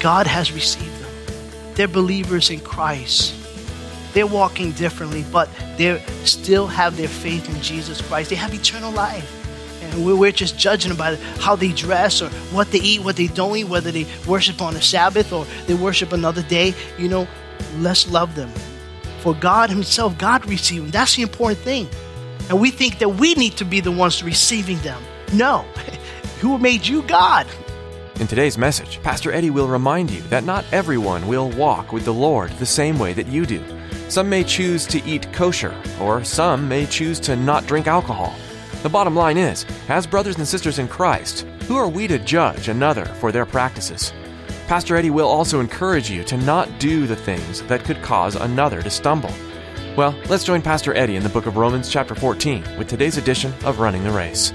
God has received them. They're believers in Christ. They're walking differently, but they still have their faith in Jesus Christ. They have eternal life. And we're just judging them by how they dress or what they eat, what they don't eat, whether they worship on a Sabbath or they worship another day. You know, let's love them. For God Himself, God received them. That's the important thing. And we think that we need to be the ones receiving them. No. Who made you? God. In today's message, Pastor Eddie will remind you that not everyone will walk with the Lord the same way that you do. Some may choose to eat kosher, or some may choose to not drink alcohol. The bottom line is, as brothers and sisters in Christ, who are we to judge another for their practices? Pastor Eddie will also encourage you to not do the things that could cause another to stumble. Well, let's join Pastor Eddie in the book of Romans, chapter 14, with today's edition of Running the Race.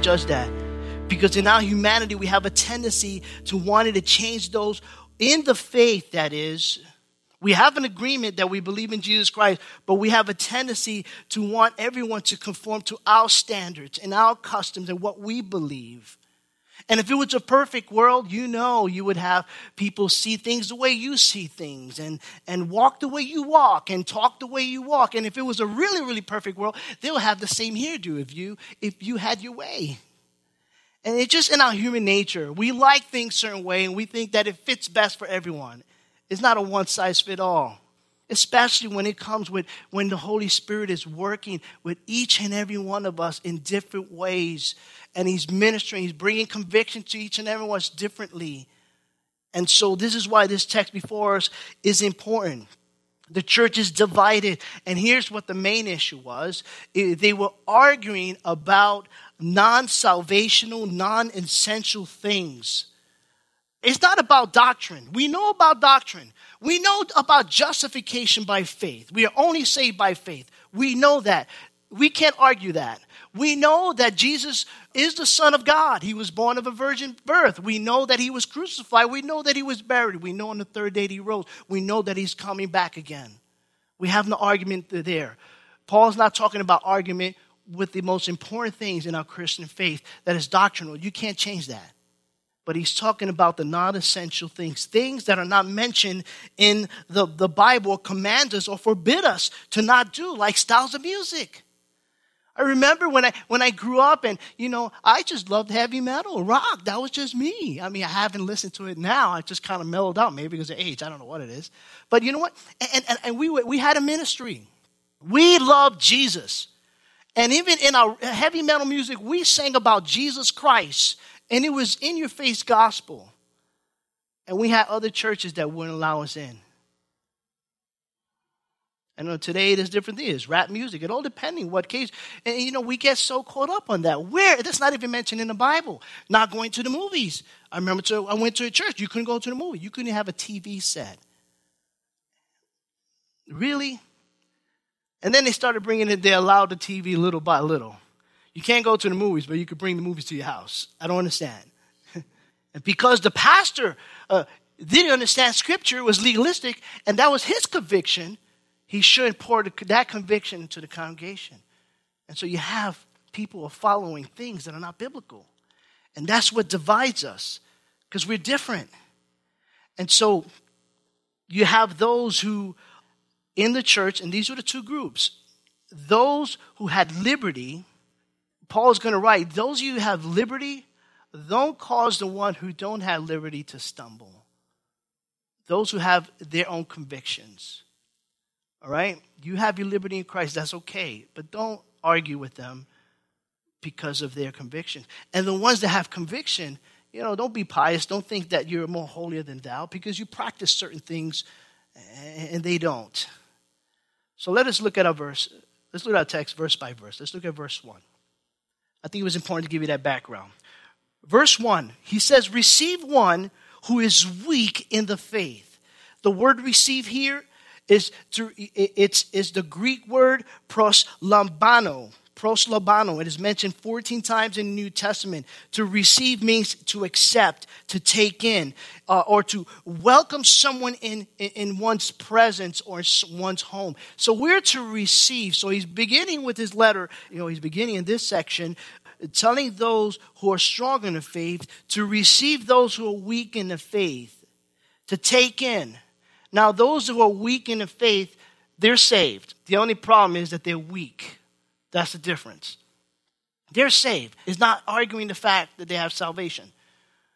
Judge that. Because in our humanity, we have a tendency to wanting to change those in the faith, that is. We have an agreement that we believe in Jesus Christ, but we have a tendency to want everyone to conform to our standards and our customs and what we believe. And if it was a perfect world, you know you would have people see things the way you see things and, and walk the way you walk and talk the way you walk. And if it was a really, really perfect world, they'll have the same hairdo if you if you had your way. And it's just in our human nature. We like things certain way and we think that it fits best for everyone. It's not a one size fit all. Especially when it comes with when the Holy Spirit is working with each and every one of us in different ways. And He's ministering, He's bringing conviction to each and every one of us differently. And so, this is why this text before us is important. The church is divided. And here's what the main issue was they were arguing about non salvational, non essential things. It's not about doctrine. We know about doctrine. We know about justification by faith. We are only saved by faith. We know that. We can't argue that. We know that Jesus is the Son of God. He was born of a virgin birth. We know that he was crucified. We know that he was buried. We know on the third day he rose. We know that he's coming back again. We have no argument there. Paul's not talking about argument with the most important things in our Christian faith that is doctrinal. You can't change that but he's talking about the non essential things, things that are not mentioned in the, the Bible, command us or forbid us to not do, like styles of music. I remember when I when I grew up and you know I just loved heavy metal, rock. That was just me. I mean, I haven't listened to it now. I just kind of mellowed out, maybe because of age. I don't know what it is, but you know what? And and, and we we had a ministry. We loved Jesus, and even in our heavy metal music, we sang about Jesus Christ and it was in your face gospel. And we had other churches that wouldn't allow us in. I know today there's different things, rap music, it all depending what case. And you know, we get so caught up on that. Where that's not even mentioned in the Bible. Not going to the movies. I remember to, I went to a church. You couldn't go to the movie. You couldn't have a TV set. Really? And then they started bringing it. They allowed the TV little by little. You can't go to the movies, but you could bring the movies to your house. I don't understand. and because the pastor uh, didn't understand scripture, was legalistic, and that was his conviction, he should pour that conviction into the congregation. And so you have people following things that are not biblical. And that's what divides us, because we're different. And so you have those who, in the church, and these are the two groups those who had liberty Paul is going to write, those you who have liberty, don't cause the one who don't have liberty to stumble. Those who have their own convictions. All right? You have your liberty in Christ. That's okay. But don't argue with them because of their conviction. And the ones that have conviction, you know, don't be pious. Don't think that you're more holier than thou because you practice certain things and they don't. So let us look at our verse. Let's look at our text verse by verse. Let's look at verse 1. I think it was important to give you that background. Verse 1, he says, Receive one who is weak in the faith. The word receive here is, to, it's, is the Greek word proslambano. Proslambano. It is mentioned 14 times in the New Testament. To receive means to accept, to take in, uh, or to welcome someone in, in one's presence or one's home. So we're to receive. So he's beginning with his letter, you know, he's beginning in this section telling those who are strong in the faith to receive those who are weak in the faith, to take in. Now, those who are weak in the faith, they're saved. The only problem is that they're weak. That's the difference. They're saved. It's not arguing the fact that they have salvation.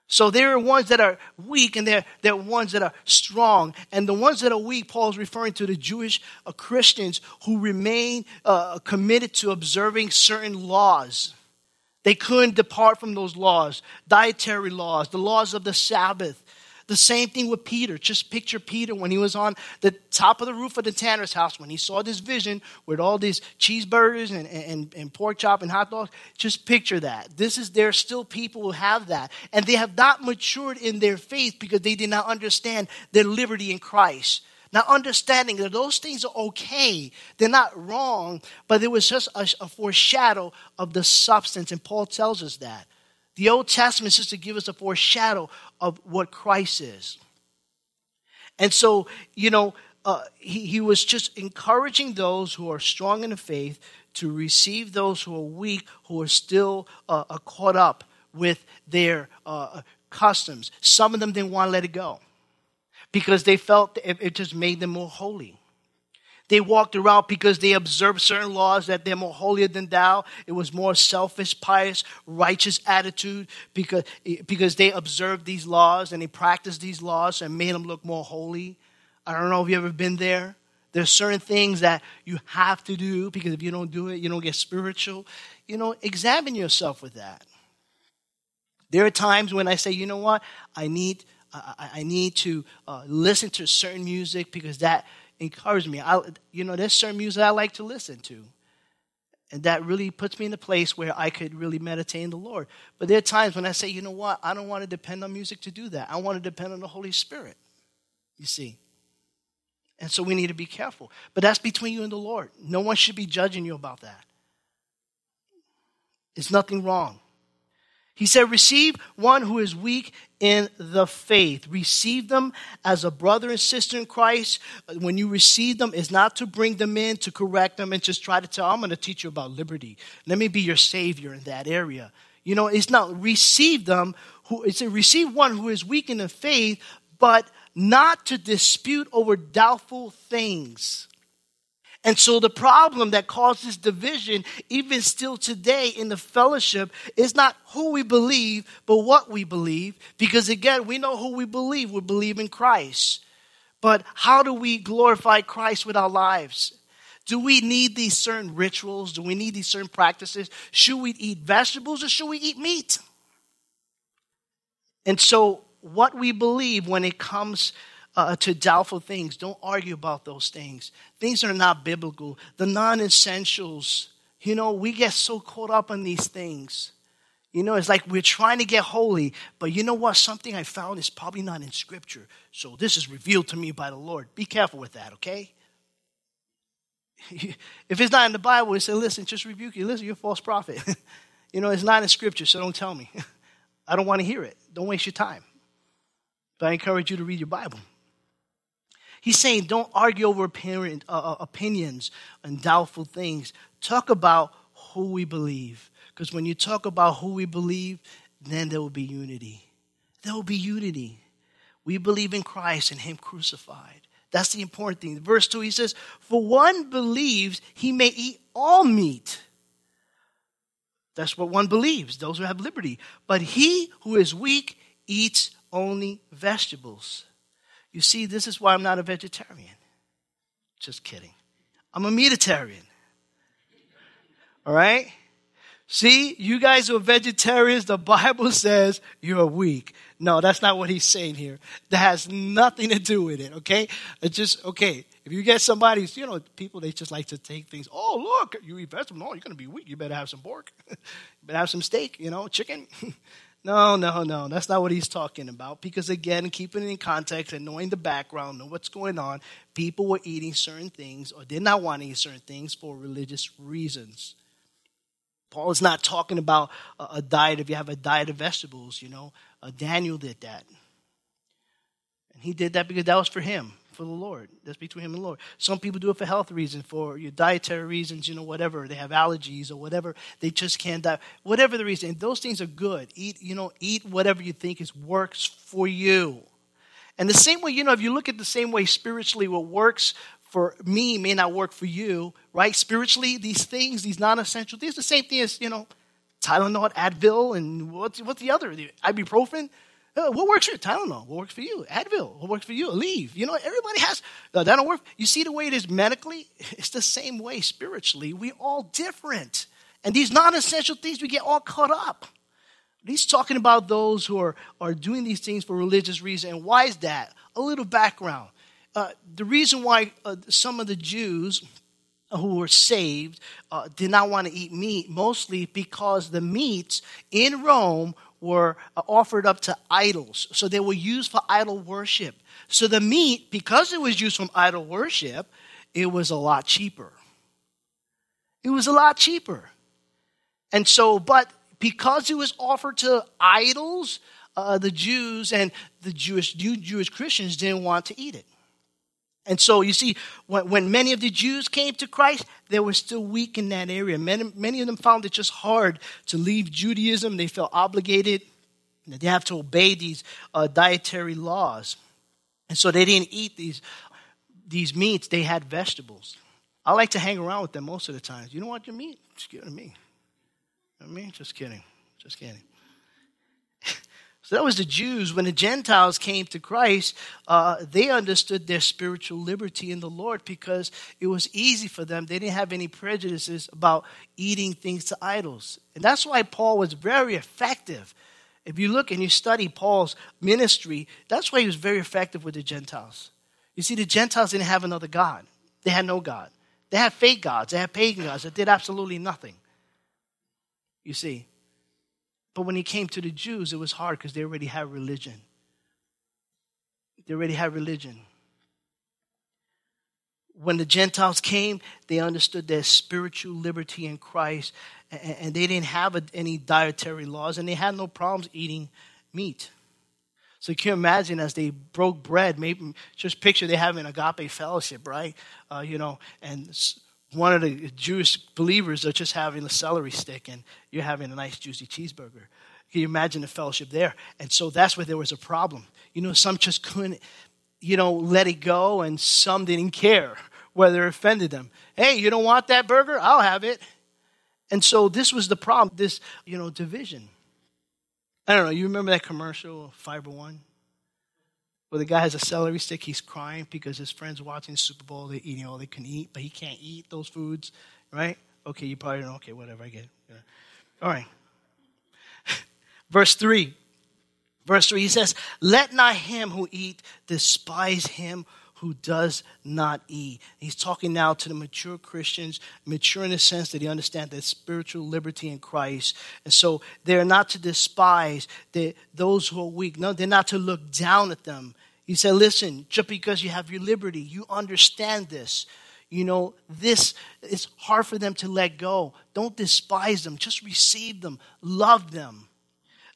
So there are ones that are weak and there, are ones that are strong. And the ones that are weak, Paul is referring to the Jewish uh, Christians who remain uh, committed to observing certain laws. They couldn't depart from those laws, dietary laws, the laws of the Sabbath. The same thing with Peter. Just picture Peter when he was on the top of the roof of the tanner's house, when he saw this vision with all these cheeseburgers and, and, and pork chop and hot dogs. Just picture that. This is, there still people who have that. And they have not matured in their faith because they did not understand their liberty in Christ. Now, understanding that those things are okay, they're not wrong, but it was just a, a foreshadow of the substance, and Paul tells us that. The Old Testament is just to give us a foreshadow of what Christ is. And so, you know, uh, he, he was just encouraging those who are strong in the faith to receive those who are weak, who are still uh, uh caught up with their uh, customs. Some of them didn't want to let it go because they felt it just made them more holy. They walked around because they observed certain laws that they're more holier than thou. It was more selfish, pious, righteous attitude because, because they observed these laws and they practiced these laws and made them look more holy. I don't know if you've ever been there. There's certain things that you have to do because if you don't do it, you don't get spiritual. You know, examine yourself with that. There are times when I say, you know what? I need I, I need to uh, listen to certain music because that encourages me. I, you know, there's certain music I like to listen to. And that really puts me in a place where I could really meditate in the Lord. But there are times when I say, you know what? I don't want to depend on music to do that. I want to depend on the Holy Spirit, you see. And so we need to be careful. But that's between you and the Lord. No one should be judging you about that. It's nothing wrong. He said, Receive one who is weak in the faith. Receive them as a brother and sister in Christ. When you receive them, is not to bring them in, to correct them, and just try to tell, I'm going to teach you about liberty. Let me be your savior in that area. You know, it's not receive them, who it's a receive one who is weak in the faith, but not to dispute over doubtful things. And so the problem that causes division, even still today in the fellowship, is not who we believe, but what we believe. Because again, we know who we believe. We believe in Christ. But how do we glorify Christ with our lives? Do we need these certain rituals? Do we need these certain practices? Should we eat vegetables or should we eat meat? And so, what we believe when it comes uh, to doubtful things. Don't argue about those things. Things are not biblical. The non essentials, you know, we get so caught up on these things. You know, it's like we're trying to get holy, but you know what? Something I found is probably not in Scripture. So this is revealed to me by the Lord. Be careful with that, okay? if it's not in the Bible, it says, listen, just rebuke you. Listen, you're a false prophet. you know, it's not in Scripture, so don't tell me. I don't want to hear it. Don't waste your time. But I encourage you to read your Bible. He's saying don't argue over uh, uh, opinions and doubtful things. Talk about who we believe. Because when you talk about who we believe, then there will be unity. There will be unity. We believe in Christ and Him crucified. That's the important thing. Verse 2, he says, For one believes he may eat all meat. That's what one believes, those who have liberty. But he who is weak eats only vegetables. You see, this is why I'm not a vegetarian. Just kidding. I'm a meatitarian. All right? See, you guys who are vegetarians, the Bible says you're weak. No, that's not what he's saying here. That has nothing to do with it, okay? It's just, okay, if you get somebody, you know, people, they just like to take things, oh, look, you eat vegetables. No, you're going to be weak. You better have some pork. you better have some steak, you know, chicken. no, no, no. That's not what he's talking about. Because again, keeping it in context and knowing the background, know what's going on, people were eating certain things or did not want to eat certain things for religious reasons. Paul is not talking about a, diet if you have a diet of vegetables, you know. Uh, Daniel did that. And he did that because that was for him, for the Lord. That's between him and the Lord. Some people do it for health reasons, for your dietary reasons, you know, whatever. They have allergies or whatever. They just can't die. Whatever the reason. And those things are good. Eat, you know, eat whatever you think is works for you. And the same way, you know, if you look at the same way spiritually, what works for me may not work for you, right? Spiritually, these things, these non-essential things, the same thing as, you know, Tylenol, Advil, and what's, what's the other? The ibuprofen. Uh, what works for you? Tylenol. What works for you? Advil. What works for you? Leave. You know, everybody has, uh, that don't work. You see the way it is medically? It's the same way spiritually. We're all different. And these non-essential things, we get all caught up. He's talking about those who are, are doing these things for religious reasons. And why is that? A little background. Uh, the reason why uh, some of the Jews who were saved uh, did not want to eat meat, mostly because the meats in Rome were uh, offered up to idols. So they were used for idol worship. So the meat, because it was used from idol worship, it was a lot cheaper. It was a lot cheaper. And so, but because it was offered to idols, uh, the Jews and the Jewish, Jewish Christians didn't want to eat it. And so you see, when, when, many of the Jews came to Christ, they were still weak in that area. Many, many of them found it just hard to leave Judaism. They felt obligated. They have to obey these uh, dietary laws. And so they didn't eat these, these meats. They had vegetables. I like to hang around with them most of the times. You don't want your meat? Just to me. I mean, just kidding. Just kidding. So that was the Jews. When the Gentiles came to Christ, uh, they understood their spiritual liberty in the Lord because it was easy for them. They didn't have any prejudices about eating things to idols. And that's why Paul was very effective. If you look and you study Paul's ministry, that's why he was very effective with the Gentiles. You see, the Gentiles didn't have another God, they had no God. They had fake gods, they had pagan gods that did absolutely nothing. You see. But when he came to the Jews, it was hard because they already had religion. They already had religion. When the Gentiles came, they understood their spiritual liberty in Christ, and they didn't have any dietary laws, and they had no problems eating meat. So you can imagine as they broke bread, maybe just picture they having agape fellowship, right? Uh, you know, and one of the Jewish believers are just having a celery stick and you're having a nice juicy cheeseburger. Can you imagine the fellowship there? And so that's where there was a problem. You know, some just couldn't, you know, let it go and some didn't care whether it offended them. Hey, you don't want that burger? I'll have it. And so this was the problem, this, you know, division. I don't know, you remember that commercial, Fiber One? Where the guy has a celery stick, he's crying because his friends watching Super Bowl, they're eating all they can eat, but he can't eat those foods, right? Okay, you probably don't. Okay, whatever, I get it. Yeah. All right. Verse 3. Verse 3, he says, Let not him who eat despise him who does not eat. He's talking now to the mature Christians, mature in the sense that they understand their spiritual liberty in Christ. And so they're not to despise the, those who are weak. No, they're not to look down at them. He said, listen, just because you have your liberty, you understand this. You know, this is hard for them to let go. Don't despise them, just receive them, love them.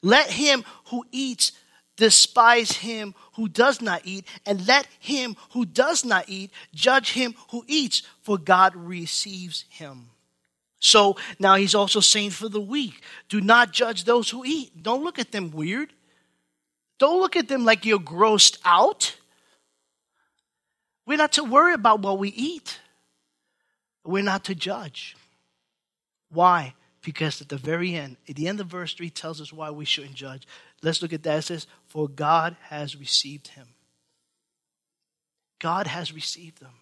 Let him who eats despise him who does not eat, and let him who does not eat judge him who eats, for God receives him. So now he's also saying for the weak, do not judge those who eat. Don't look at them weird. Don't look at them like you're grossed out. We're not to worry about what we eat. We're not to judge. Why? Because at the very end, at the end of verse 3 tells us why we shouldn't judge. Let's look at that. It says, For God has received him. God has received them.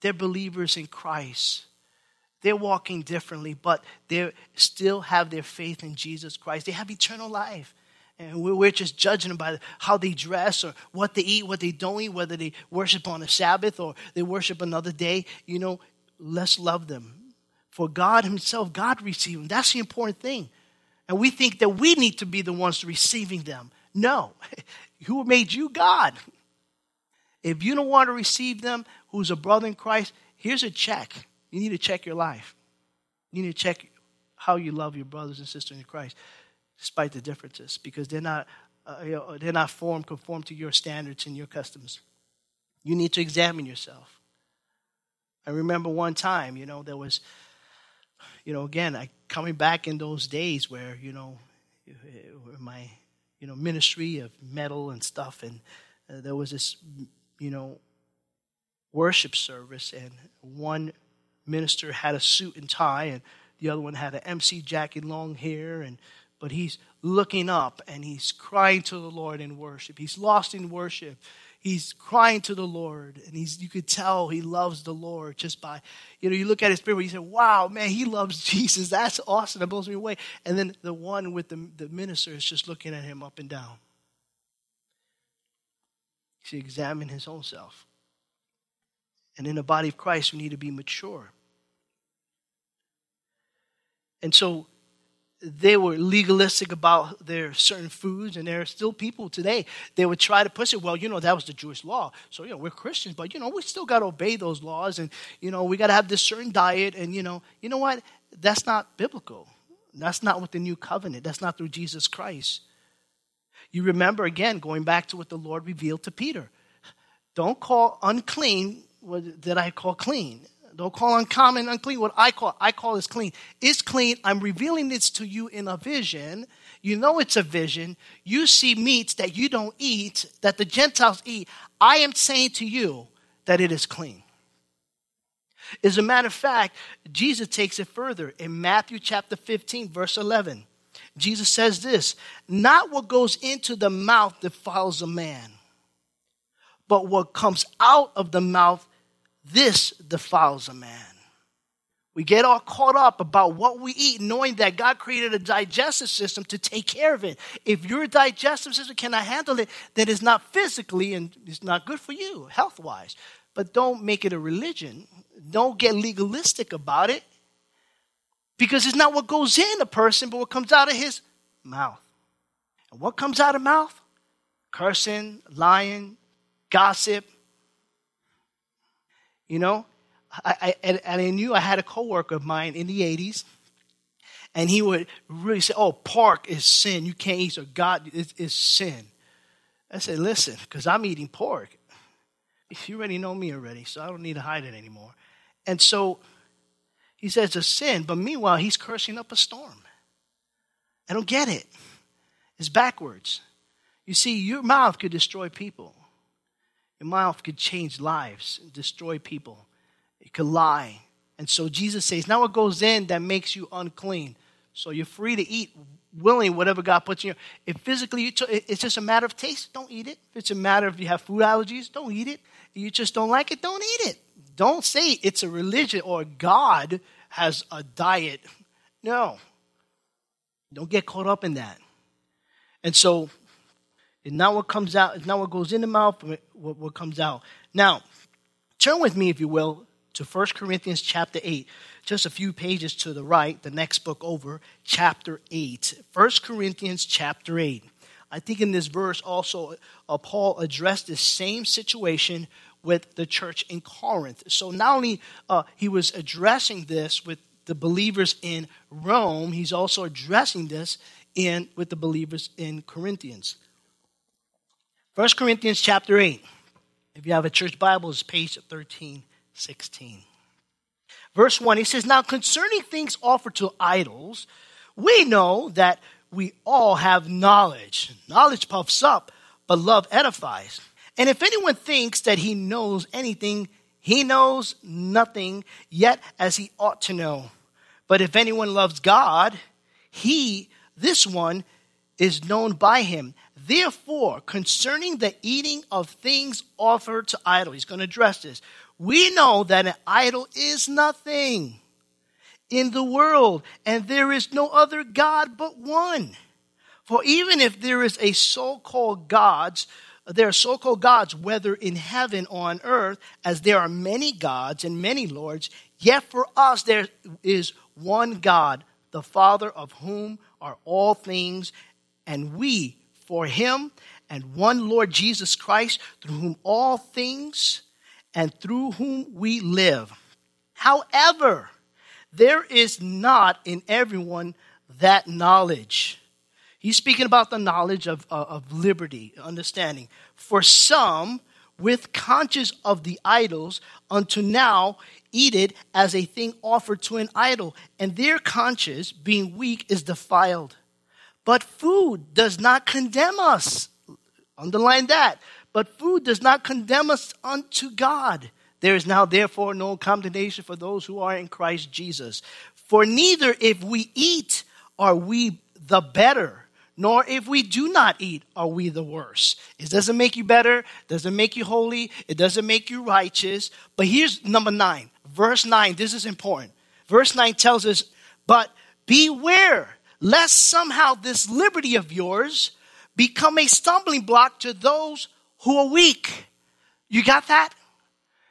They're believers in Christ. They're walking differently, but they still have their faith in Jesus Christ. They have eternal life. And we're just judging them by how they dress or what they eat, what they don't eat, whether they worship on a Sabbath or they worship another day. You know, let's love them. For God Himself, God received them. That's the important thing. And we think that we need to be the ones receiving them. No. Who made you? God. If you don't want to receive them, who's a brother in Christ, here's a check. You need to check your life. You need to check how you love your brothers and sisters in Christ, despite the differences, because they're not, uh, you know, they're not formed conform to your standards and your customs. You need to examine yourself. I remember one time, you know, there was, you know, again, I coming back in those days where, you know, my, you know, ministry of metal and stuff, and uh, there was this, you know, worship service, and one minister had a suit and tie, and the other one had an MC jacket, long hair, and but he's looking up and he's crying to the Lord in worship. He's lost in worship. He's crying to the Lord, and he's you could tell he loves the Lord just by, you know, you look at his spirit, you say, Wow, man, he loves Jesus. That's awesome. That blows me away. And then the one with the, the minister is just looking at him up and down. He should examine his own self. And in the body of Christ, we need to be mature. And so they were legalistic about their certain foods, and there are still people today, they would try to push it, well, you know, that was the Jewish law. So, you know, we're Christians, but, you know, we still got to obey those laws, and, you know, we got to have this certain diet, and, you know, you know what? That's not biblical. That's not with the new covenant. That's not through Jesus Christ. You remember, again, going back to what the Lord revealed to Peter. Don't call unclean what did I call clean. Don't call uncommon unclean. What I call, I call is clean. It's clean. I'm revealing this to you in a vision. You know it's a vision. You see meats that you don't eat, that the Gentiles eat. I am saying to you that it is clean. As a matter of fact, Jesus takes it further in Matthew chapter 15, verse 11. Jesus says this Not what goes into the mouth defiles a man, but what comes out of the mouth this defiles a man. We get all caught up about what we eat, knowing that God created a digestive system to take care of it. If your digestive system cannot handle it, then it's not physically and it's not good for you, health wise. But don't make it a religion. Don't get legalistic about it because it's not what goes in a person, but what comes out of his mouth. And what comes out of mouth? Cursing, lying, gossip, you know, I, I, and, and I knew I had a coworker of mine in the 80s, and he would really say, Oh, pork is sin. You can't eat, so God is, is sin. I said, Listen, because I'm eating pork. If You already know me already, so I don't need to hide it anymore. And so he says it's a sin, but meanwhile, he's cursing up a storm. I don't get it. It's backwards. You see, your mouth could destroy people. Your mouth could change lives, destroy people. It could lie. And so Jesus says, now what goes in that makes you unclean. So you're free to eat willingly whatever God puts in you. If physically it's just a matter of taste, don't eat it. If it's a matter of you have food allergies, don't eat it. If you just don't like it, don't eat it. Don't say it's a religion or God has a diet. No. Don't get caught up in that. And so it's not what comes out, it's not what goes in the mouth, but what, comes out. Now, turn with me, if you will, to 1 Corinthians chapter 8. Just a few pages to the right, the next book over, chapter 8. 1 Corinthians chapter 8. I think in this verse also, uh, Paul addressed the same situation with the church in Corinth. So not only uh, he was addressing this with the believers in Rome, he's also addressing this in with the believers in Corinthians. 1 Corinthians chapter 8. If you have a church Bible, it's page 1316. Verse 1, he says, Now concerning things offered to idols, we know that we all have knowledge. Knowledge puffs up, but love edifies. And if anyone thinks that he knows anything, he knows nothing yet as he ought to know. But if anyone loves God, he, this one, is known by him. Therefore, concerning the eating of things offered to idols, he's going to address this. we know that an idol is nothing in the world, and there is no other God but one. For even if there is a so-called gods, there are so-called gods, whether in heaven or on earth, as there are many gods and many lords, yet for us there is one God, the Father of whom are all things, and we for him, and one Lord Jesus Christ, through whom all things and through whom we live. However, there is not in everyone that knowledge. He's speaking about the knowledge of, uh, of liberty, understanding. For some, with conscience of the idols, unto now eat it as a thing offered to an idol, and their conscience, being weak, is defiled. But food does not condemn us. Underline that. But food does not condemn us unto God. There is now therefore no condemnation for those who are in Christ Jesus. For neither if we eat are we the better, nor if we do not eat are we the worse. It doesn't make you better, doesn't make you holy, it doesn't make you righteous. But here's number nine, verse nine. This is important. Verse nine tells us, but beware lest somehow this liberty of yours become a stumbling block to those who are weak. You got that?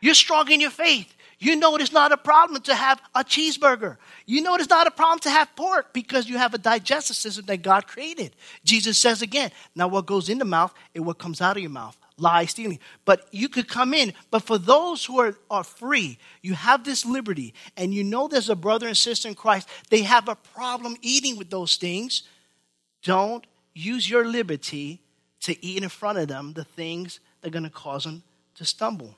You're strong in your faith. You know it is not a problem to have a cheeseburger. You know it is not a problem to have pork because you have a digestive system that God created. Jesus says again, now what goes in the mouth is what comes out of your mouth. Lie, stealing. But you could come in. But for those who are, are free, you have this liberty, and you know there's a brother and sister in Christ, they have a problem eating with those things. Don't use your liberty to eat in front of them the things that are going to cause them to stumble.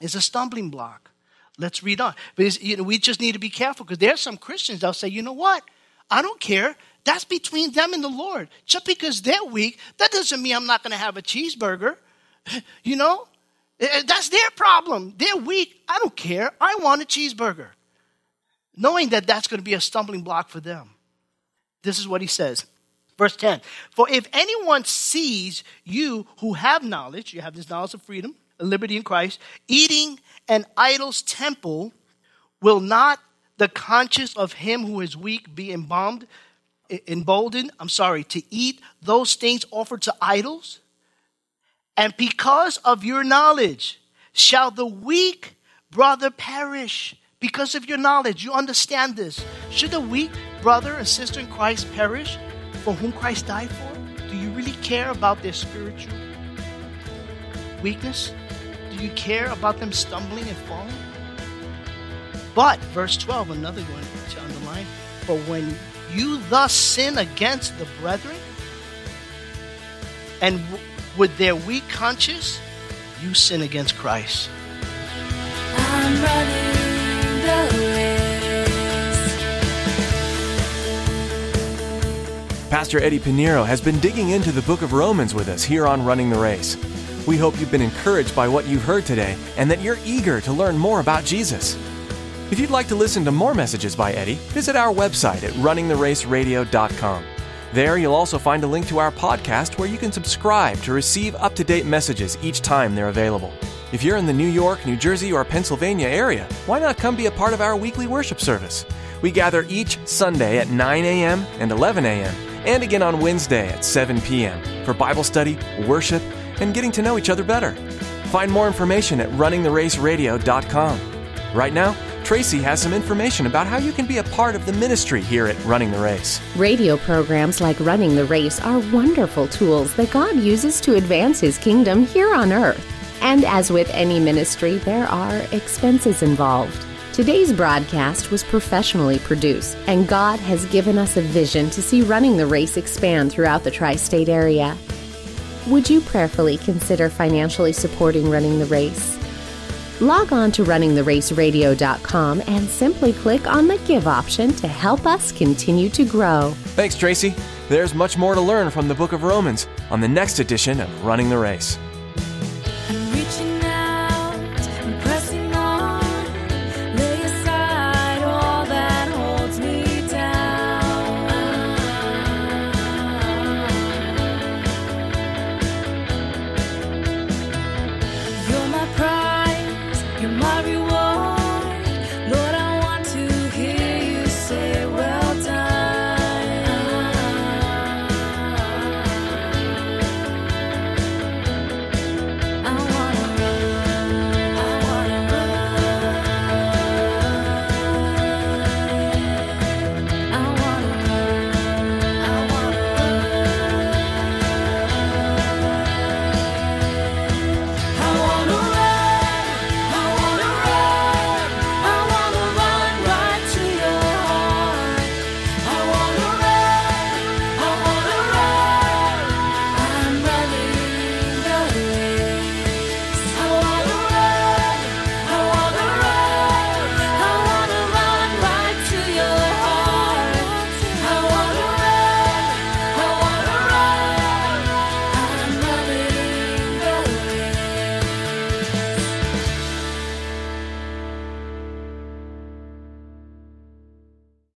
It's a stumbling block. Let's read on. Because you know, we just need to be careful because there are some Christians that'll say, you know what? I don't care. That's between them and the Lord. Just because they're weak, that doesn't mean I'm not going to have a cheeseburger. You know? Eh, eh, that's their problem. They're weak. I don't care. I want a cheeseburger. Knowing that that's going to be a stumbling block for them. This is what he says. Verse 10 For if anyone sees you who have knowledge, you have this knowledge of freedom, liberty in Christ, eating an idol's temple, will not the conscience of him who is weak be embalmed, emboldened, I'm sorry, to eat those things offered to idols? And because of your knowledge, shall the weak brother perish. Because of your knowledge, you understand this. Should the weak brother and sister in Christ perish for whom Christ died for? Do you really care about their spiritual weakness? Do you care about them stumbling and falling? But, verse 12, another one to underline, for when you thus sin against the brethren, and with their weak conscience, you sin against Christ. Pastor Eddie Pinero has been digging into the book of Romans with us here on Running the Race. We hope you've been encouraged by what you've heard today and that you're eager to learn more about Jesus. If you'd like to listen to more messages by Eddie, visit our website at runningtheraceradio.com. There, you'll also find a link to our podcast where you can subscribe to receive up to date messages each time they're available. If you're in the New York, New Jersey, or Pennsylvania area, why not come be a part of our weekly worship service? We gather each Sunday at 9 a.m. and 11 a.m., and again on Wednesday at 7 p.m. for Bible study, worship, and getting to know each other better. Find more information at runningtheraceradio.com. Right now, Tracy has some information about how you can be a part of the ministry here at Running the Race. Radio programs like Running the Race are wonderful tools that God uses to advance His kingdom here on earth. And as with any ministry, there are expenses involved. Today's broadcast was professionally produced, and God has given us a vision to see Running the Race expand throughout the tri state area. Would you prayerfully consider financially supporting Running the Race? Log on to runningtheraceradio.com and simply click on the Give option to help us continue to grow. Thanks, Tracy. There's much more to learn from the book of Romans on the next edition of Running the Race.